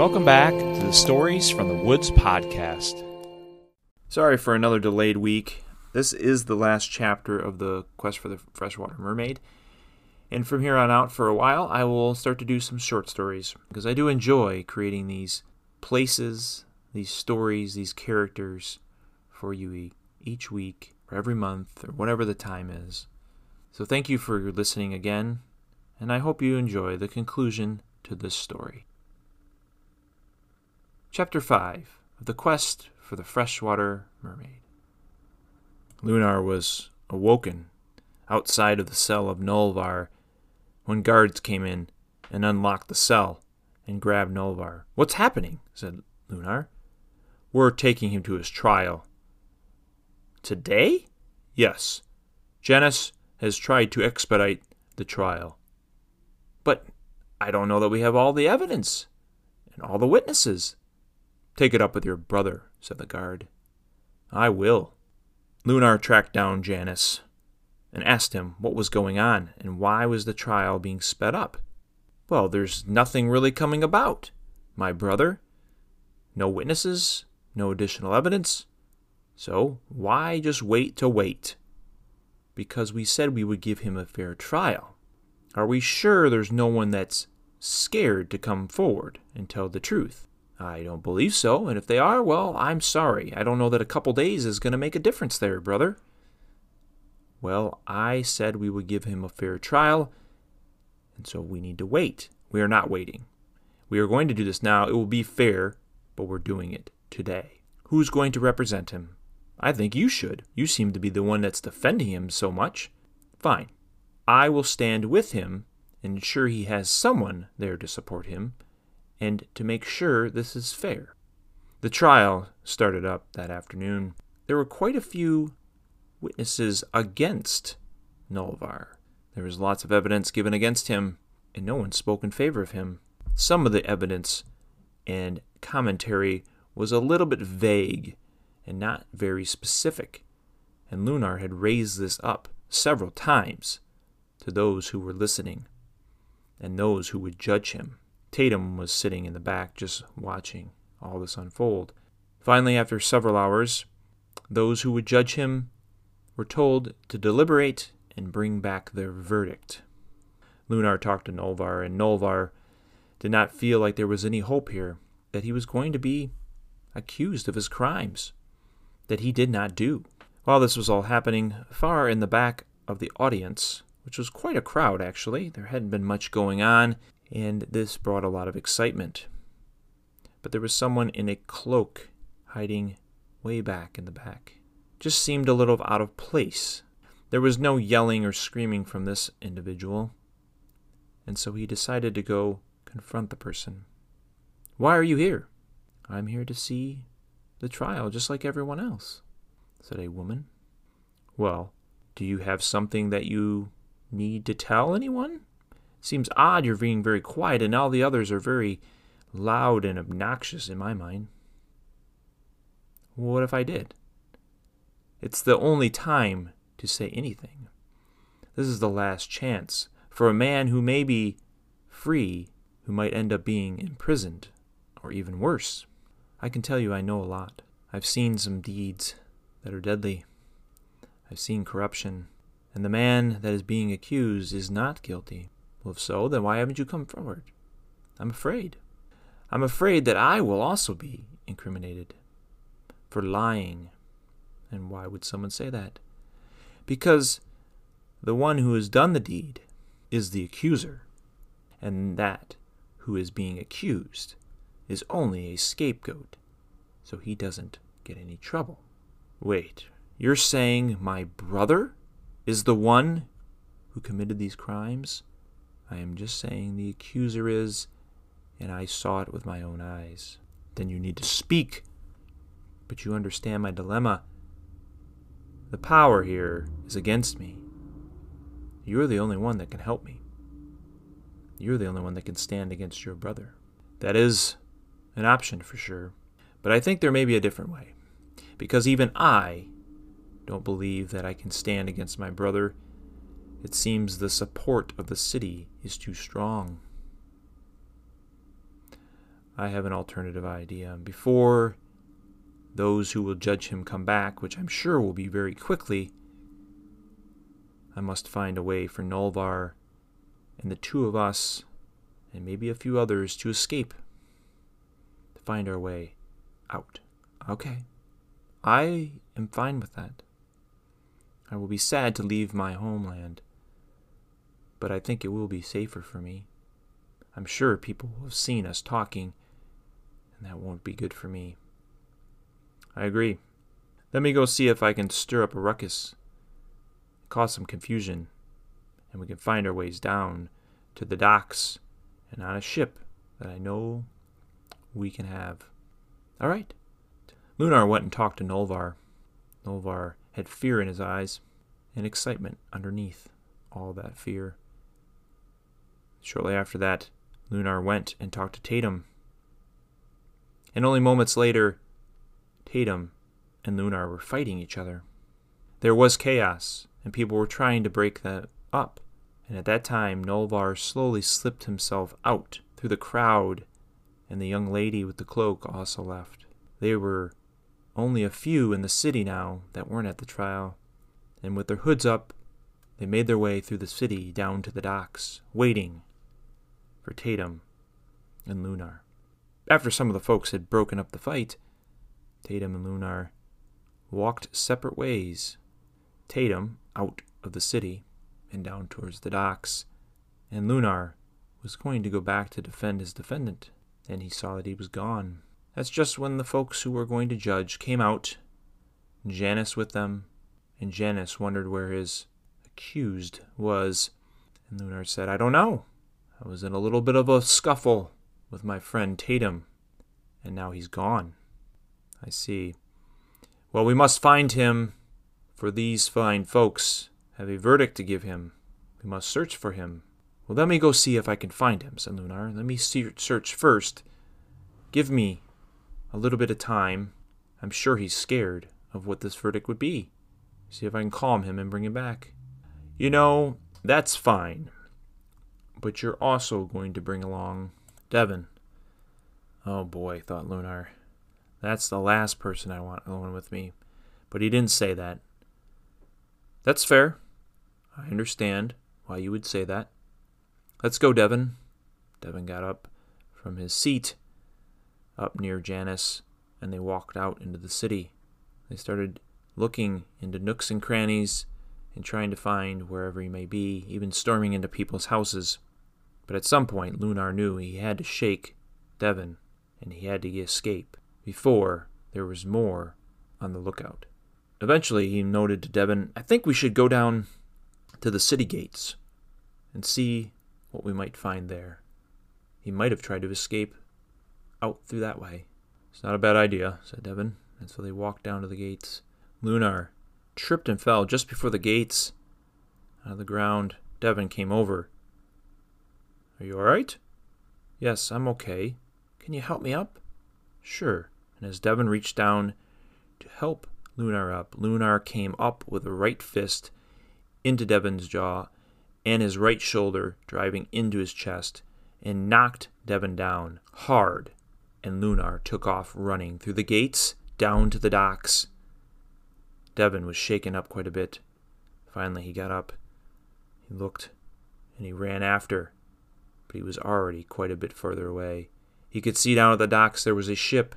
Welcome back to the Stories from the Woods podcast. Sorry for another delayed week. This is the last chapter of the Quest for the Freshwater Mermaid. And from here on out, for a while, I will start to do some short stories because I do enjoy creating these places, these stories, these characters for you each week or every month or whatever the time is. So thank you for listening again, and I hope you enjoy the conclusion to this story. Chapter 5 of The Quest for the Freshwater Mermaid. Lunar was awoken outside of the cell of Nolvar when guards came in and unlocked the cell and grabbed Nolvar. What's happening? said Lunar. We're taking him to his trial. Today? Yes. Janice has tried to expedite the trial. But I don't know that we have all the evidence and all the witnesses. Take it up with your brother, said the guard. I will. Lunar tracked down Janus and asked him what was going on and why was the trial being sped up. Well, there's nothing really coming about, my brother. No witnesses, no additional evidence. So why just wait to wait? Because we said we would give him a fair trial. Are we sure there's no one that's scared to come forward and tell the truth? I don't believe so, and if they are, well, I'm sorry. I don't know that a couple days is going to make a difference there, brother. Well, I said we would give him a fair trial, and so we need to wait. We are not waiting. We are going to do this now. It will be fair, but we're doing it today. Who's going to represent him? I think you should. You seem to be the one that's defending him so much. Fine. I will stand with him and ensure he has someone there to support him and to make sure this is fair. The trial started up that afternoon. There were quite a few witnesses against Nolvar. There was lots of evidence given against him, and no one spoke in favor of him. Some of the evidence and commentary was a little bit vague and not very specific, and Lunar had raised this up several times to those who were listening and those who would judge him. Tatum was sitting in the back just watching all this unfold. Finally, after several hours, those who would judge him were told to deliberate and bring back their verdict. Lunar talked to Nolvar, and Nolvar did not feel like there was any hope here, that he was going to be accused of his crimes that he did not do. While this was all happening, far in the back of the audience, which was quite a crowd actually, there hadn't been much going on, and this brought a lot of excitement. But there was someone in a cloak hiding way back in the back. Just seemed a little out of place. There was no yelling or screaming from this individual, and so he decided to go confront the person. Why are you here? I'm here to see the trial just like everyone else, said a woman. Well, do you have something that you need to tell anyone? Seems odd you're being very quiet and all the others are very loud and obnoxious in my mind. What if I did? It's the only time to say anything. This is the last chance for a man who may be free, who might end up being imprisoned, or even worse. I can tell you I know a lot. I've seen some deeds that are deadly. I've seen corruption, and the man that is being accused is not guilty. Well, if so, then why haven't you come forward? I'm afraid. I'm afraid that I will also be incriminated for lying. And why would someone say that? Because the one who has done the deed is the accuser, and that who is being accused is only a scapegoat, so he doesn't get any trouble. Wait, you're saying my brother is the one who committed these crimes? I am just saying the accuser is, and I saw it with my own eyes. Then you need to speak. But you understand my dilemma. The power here is against me. You're the only one that can help me. You're the only one that can stand against your brother. That is an option for sure. But I think there may be a different way. Because even I don't believe that I can stand against my brother it seems the support of the city is too strong. I have an alternative idea. Before those who will judge him come back, which I'm sure will be very quickly, I must find a way for Nolvar and the two of us, and maybe a few others, to escape, to find our way out. Okay. I am fine with that. I will be sad to leave my homeland, but I think it will be safer for me. I'm sure people will have seen us talking, and that won't be good for me. I agree. Let me go see if I can stir up a ruckus, cause some confusion, and we can find our ways down to the docks and on a ship that I know we can have. All right. Lunar went and talked to Nolvar. Nolvar had fear in his eyes and excitement underneath all that fear. Shortly after that, Lunar went and talked to Tatum. And only moments later, Tatum and Lunar were fighting each other. There was chaos, and people were trying to break that up. And at that time, Nolvar slowly slipped himself out through the crowd, and the young lady with the cloak also left. They were only a few in the city now that weren't at the trial, and with their hoods up, they made their way through the city down to the docks, waiting for Tatum and Lunar. After some of the folks had broken up the fight, Tatum and Lunar walked separate ways. Tatum out of the city and down towards the docks, and Lunar was going to go back to defend his defendant. Then he saw that he was gone. That's just when the folks who were going to judge came out, Janice with them, and Janice wondered where his accused was. And Lunar said, I don't know. I was in a little bit of a scuffle with my friend Tatum, and now he's gone. I see. Well, we must find him, for these fine folks have a verdict to give him. We must search for him. Well, let me go see if I can find him, said Lunar. Let me search first. Give me a little bit of time. I'm sure he's scared of what this verdict would be. See if I can calm him and bring him back. You know, that's fine. But you're also going to bring along Devon. Oh boy, thought Lunar. That's the last person I want alone with me. But he didn't say that. That's fair. I understand why you would say that. Let's go, Devon. Devon got up from his seat up near Janice, and they walked out into the city. They started looking into nooks and crannies and trying to find wherever he may be, even storming into people's houses. But at some point, Lunar knew he had to shake Devon, and he had to escape before there was more on the lookout. Eventually, he noted to Devon, I think we should go down to the city gates and see what we might find there. He might have tried to escape out through that way. It's not a bad idea, said Devon, and so they walked down to the gates. Lunar tripped and fell just before the gates. Out of the ground, Devon came over. Are you all right? Yes, I'm okay. Can you help me up? Sure. And as Devon reached down to help Lunar up, Lunar came up with a right fist into Devon's jaw and his right shoulder driving into his chest and knocked Devon down hard. And Lunar took off running through the gates down to the docks. Devon was shaken up quite a bit. Finally, he got up. He looked and he ran after, but he was already quite a bit further away. He could see down at the docks there was a ship,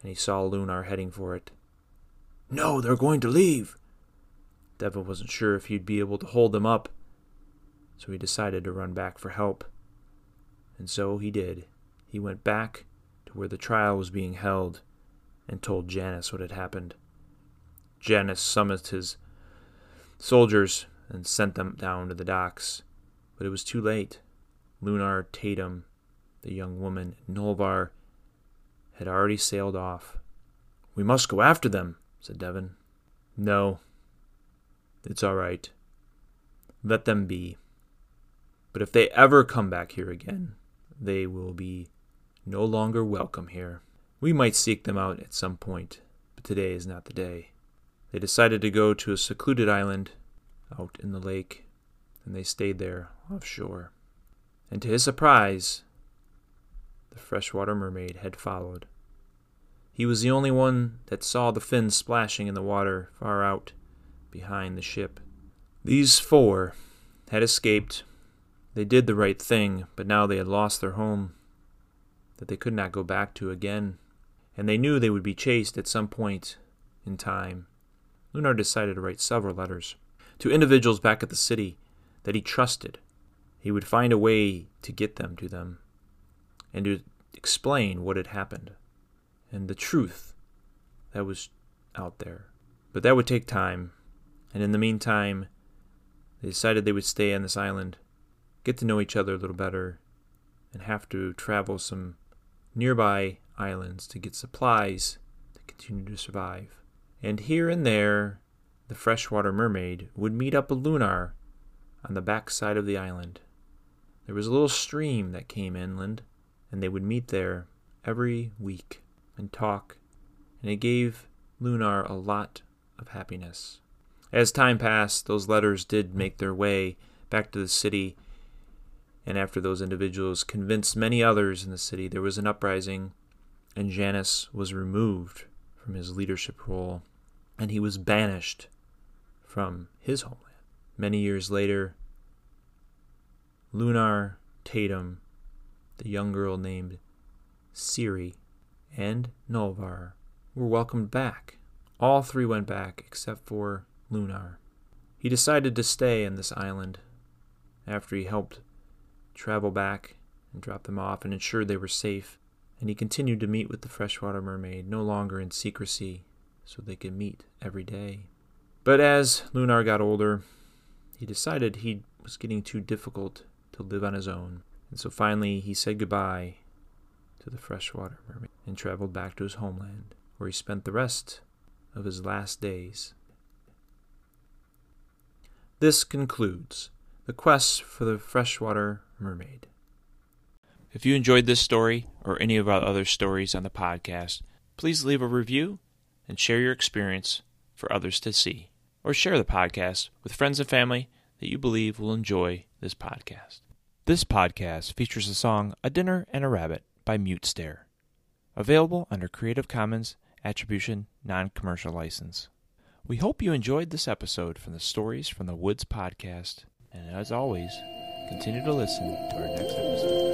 and he saw Lunar heading for it. No, they're going to leave. Devon wasn't sure if he'd be able to hold them up, so he decided to run back for help. And so he did. He went back to where the trial was being held and told Janice what had happened. Janice summoned his soldiers and sent them down to the docks, but it was too late. Lunar Tatum the young woman, Nolvar, had already sailed off. We must go after them, said Devon. No, it's all right. Let them be. But if they ever come back here again, they will be no longer welcome here. We might seek them out at some point, but today is not the day. They decided to go to a secluded island out in the lake, and they stayed there offshore. And to his surprise, the freshwater mermaid had followed. He was the only one that saw the fins splashing in the water far out behind the ship. These four had escaped. They did the right thing, but now they had lost their home that they could not go back to again, and they knew they would be chased at some point in time. Lunar decided to write several letters to individuals back at the city that he trusted. He would find a way to get them to them and to explain what had happened and the truth that was out there. But that would take time, and in the meantime, they decided they would stay on this island, get to know each other a little better, and have to travel some nearby islands to get supplies to continue to survive. And here and there, the freshwater mermaid would meet up a lunar on the back side of the island. There was a little stream that came inland, and they would meet there every week and talk, and it gave Lunar a lot of happiness. As time passed, those letters did make their way back to the city, and after those individuals convinced many others in the city, there was an uprising, and Janus was removed from his leadership role, and he was banished from his homeland. Many years later, Lunar Tatum, the young girl named Siri, and Nolvar were welcomed back. All three went back except for Lunar. He decided to stay on this island after he helped travel back and drop them off and ensure they were safe. And he continued to meet with the freshwater mermaid, no longer in secrecy, so they could meet every day. But as Lunar got older, he decided he was getting too difficult to live on his own. And so finally he said goodbye to the freshwater mermaid and traveled back to his homeland, where he spent the rest of his last days. This concludes the quest for the freshwater mermaid. If you enjoyed this story or any of our other stories on the podcast, please leave a review and share your experience for others to see. Or share the podcast with friends and family that you believe will enjoy this podcast. This podcast features the song A Dinner and a Rabbit by Mute Stare. Available under Creative Commons Attribution Non Commercial License. We hope you enjoyed this episode from the Stories from the Woods podcast, and as always, continue to listen to our next episode.